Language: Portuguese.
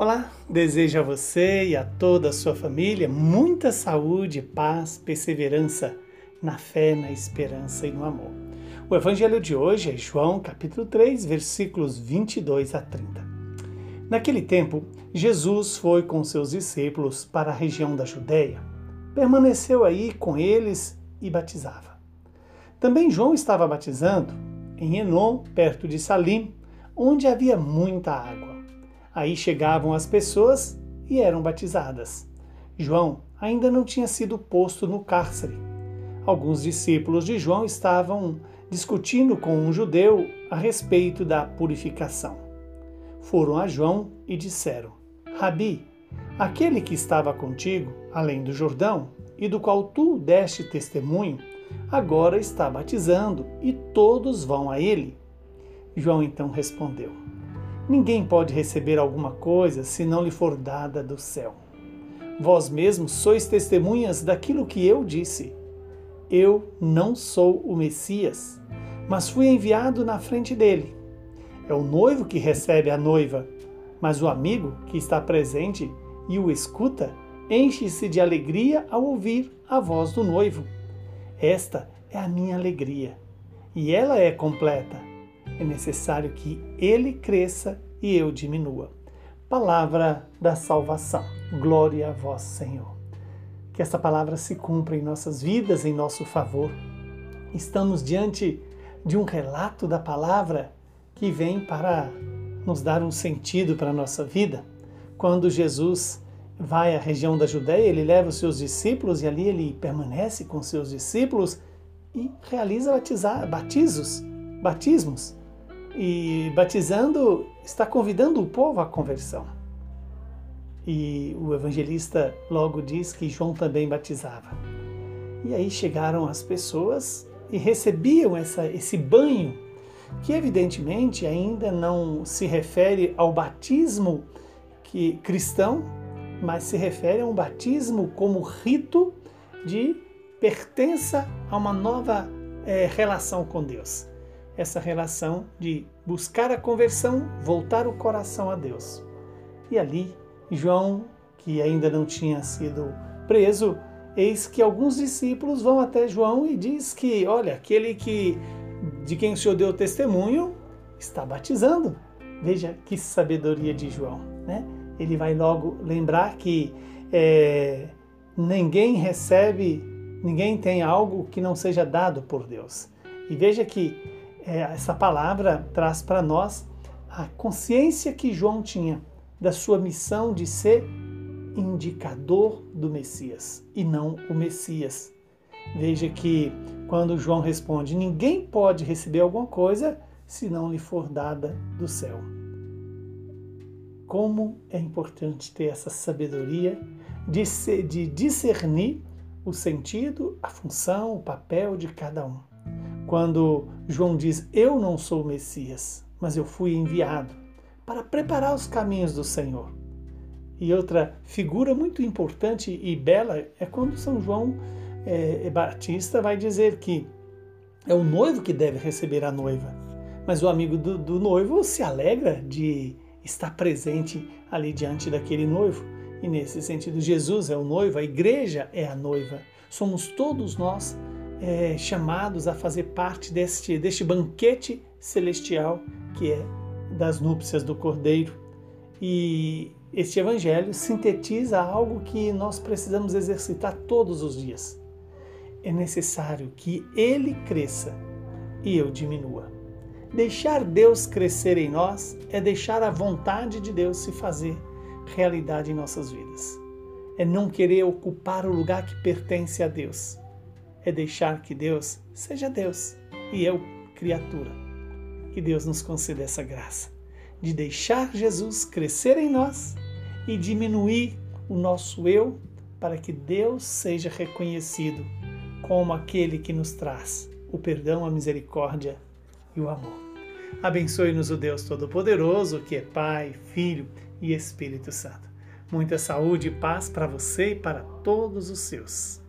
Olá, desejo a você e a toda a sua família muita saúde, paz, perseverança na fé, na esperança e no amor. O evangelho de hoje é João, capítulo 3, versículos 22 a 30. Naquele tempo, Jesus foi com seus discípulos para a região da Judéia. Permaneceu aí com eles e batizava. Também João estava batizando em Enom, perto de Salim, onde havia muita água. Aí chegavam as pessoas e eram batizadas. João ainda não tinha sido posto no cárcere. Alguns discípulos de João estavam discutindo com um judeu a respeito da purificação. Foram a João e disseram: Rabi, aquele que estava contigo, além do Jordão, e do qual tu deste testemunho, agora está batizando e todos vão a ele. João então respondeu: Ninguém pode receber alguma coisa se não lhe for dada do céu. Vós mesmos sois testemunhas daquilo que eu disse. Eu não sou o Messias, mas fui enviado na frente dele. É o noivo que recebe a noiva, mas o amigo que está presente e o escuta enche-se de alegria ao ouvir a voz do noivo. Esta é a minha alegria, e ela é completa é necessário que ele cresça e eu diminua. Palavra da salvação. Glória a vós, Senhor. Que essa palavra se cumpra em nossas vidas, em nosso favor. Estamos diante de um relato da palavra que vem para nos dar um sentido para a nossa vida. Quando Jesus vai à região da Judéia, ele leva os seus discípulos e ali ele permanece com seus discípulos e realiza batizar, batizos, batismos e batizando está convidando o povo à conversão. E o evangelista logo diz que João também batizava. E aí chegaram as pessoas e recebiam essa, esse banho, que evidentemente ainda não se refere ao batismo que cristão, mas se refere a um batismo como rito de pertença a uma nova é, relação com Deus essa relação de buscar a conversão, voltar o coração a Deus. E ali, João, que ainda não tinha sido preso, eis que alguns discípulos vão até João e diz que, olha, aquele que de quem o Senhor deu testemunho está batizando. Veja que sabedoria de João, né? Ele vai logo lembrar que é, ninguém recebe, ninguém tem algo que não seja dado por Deus. E veja que é, essa palavra traz para nós a consciência que João tinha da sua missão de ser indicador do Messias e não o Messias. Veja que quando João responde: Ninguém pode receber alguma coisa se não lhe for dada do céu. Como é importante ter essa sabedoria de, de discernir o sentido, a função, o papel de cada um quando João diz: Eu não sou o Messias, mas eu fui enviado para preparar os caminhos do Senhor. E outra figura muito importante e bela é quando São João é, Batista vai dizer que é o noivo que deve receber a noiva, mas o amigo do, do noivo se alegra de estar presente ali diante daquele noivo. E nesse sentido, Jesus é o noivo, a igreja é a noiva. Somos todos nós é, chamados a fazer parte deste, deste banquete celestial que é das núpcias do Cordeiro. E este evangelho sintetiza algo que nós precisamos exercitar todos os dias. É necessário que ele cresça e eu diminua. Deixar Deus crescer em nós é deixar a vontade de Deus se fazer realidade em nossas vidas. É não querer ocupar o lugar que pertence a Deus é deixar que Deus seja Deus e eu, criatura. Que Deus nos conceda essa graça de deixar Jesus crescer em nós e diminuir o nosso eu para que Deus seja reconhecido como aquele que nos traz o perdão, a misericórdia e o amor. Abençoe-nos o Deus Todo-Poderoso, que é Pai, Filho e Espírito Santo. Muita saúde e paz para você e para todos os seus.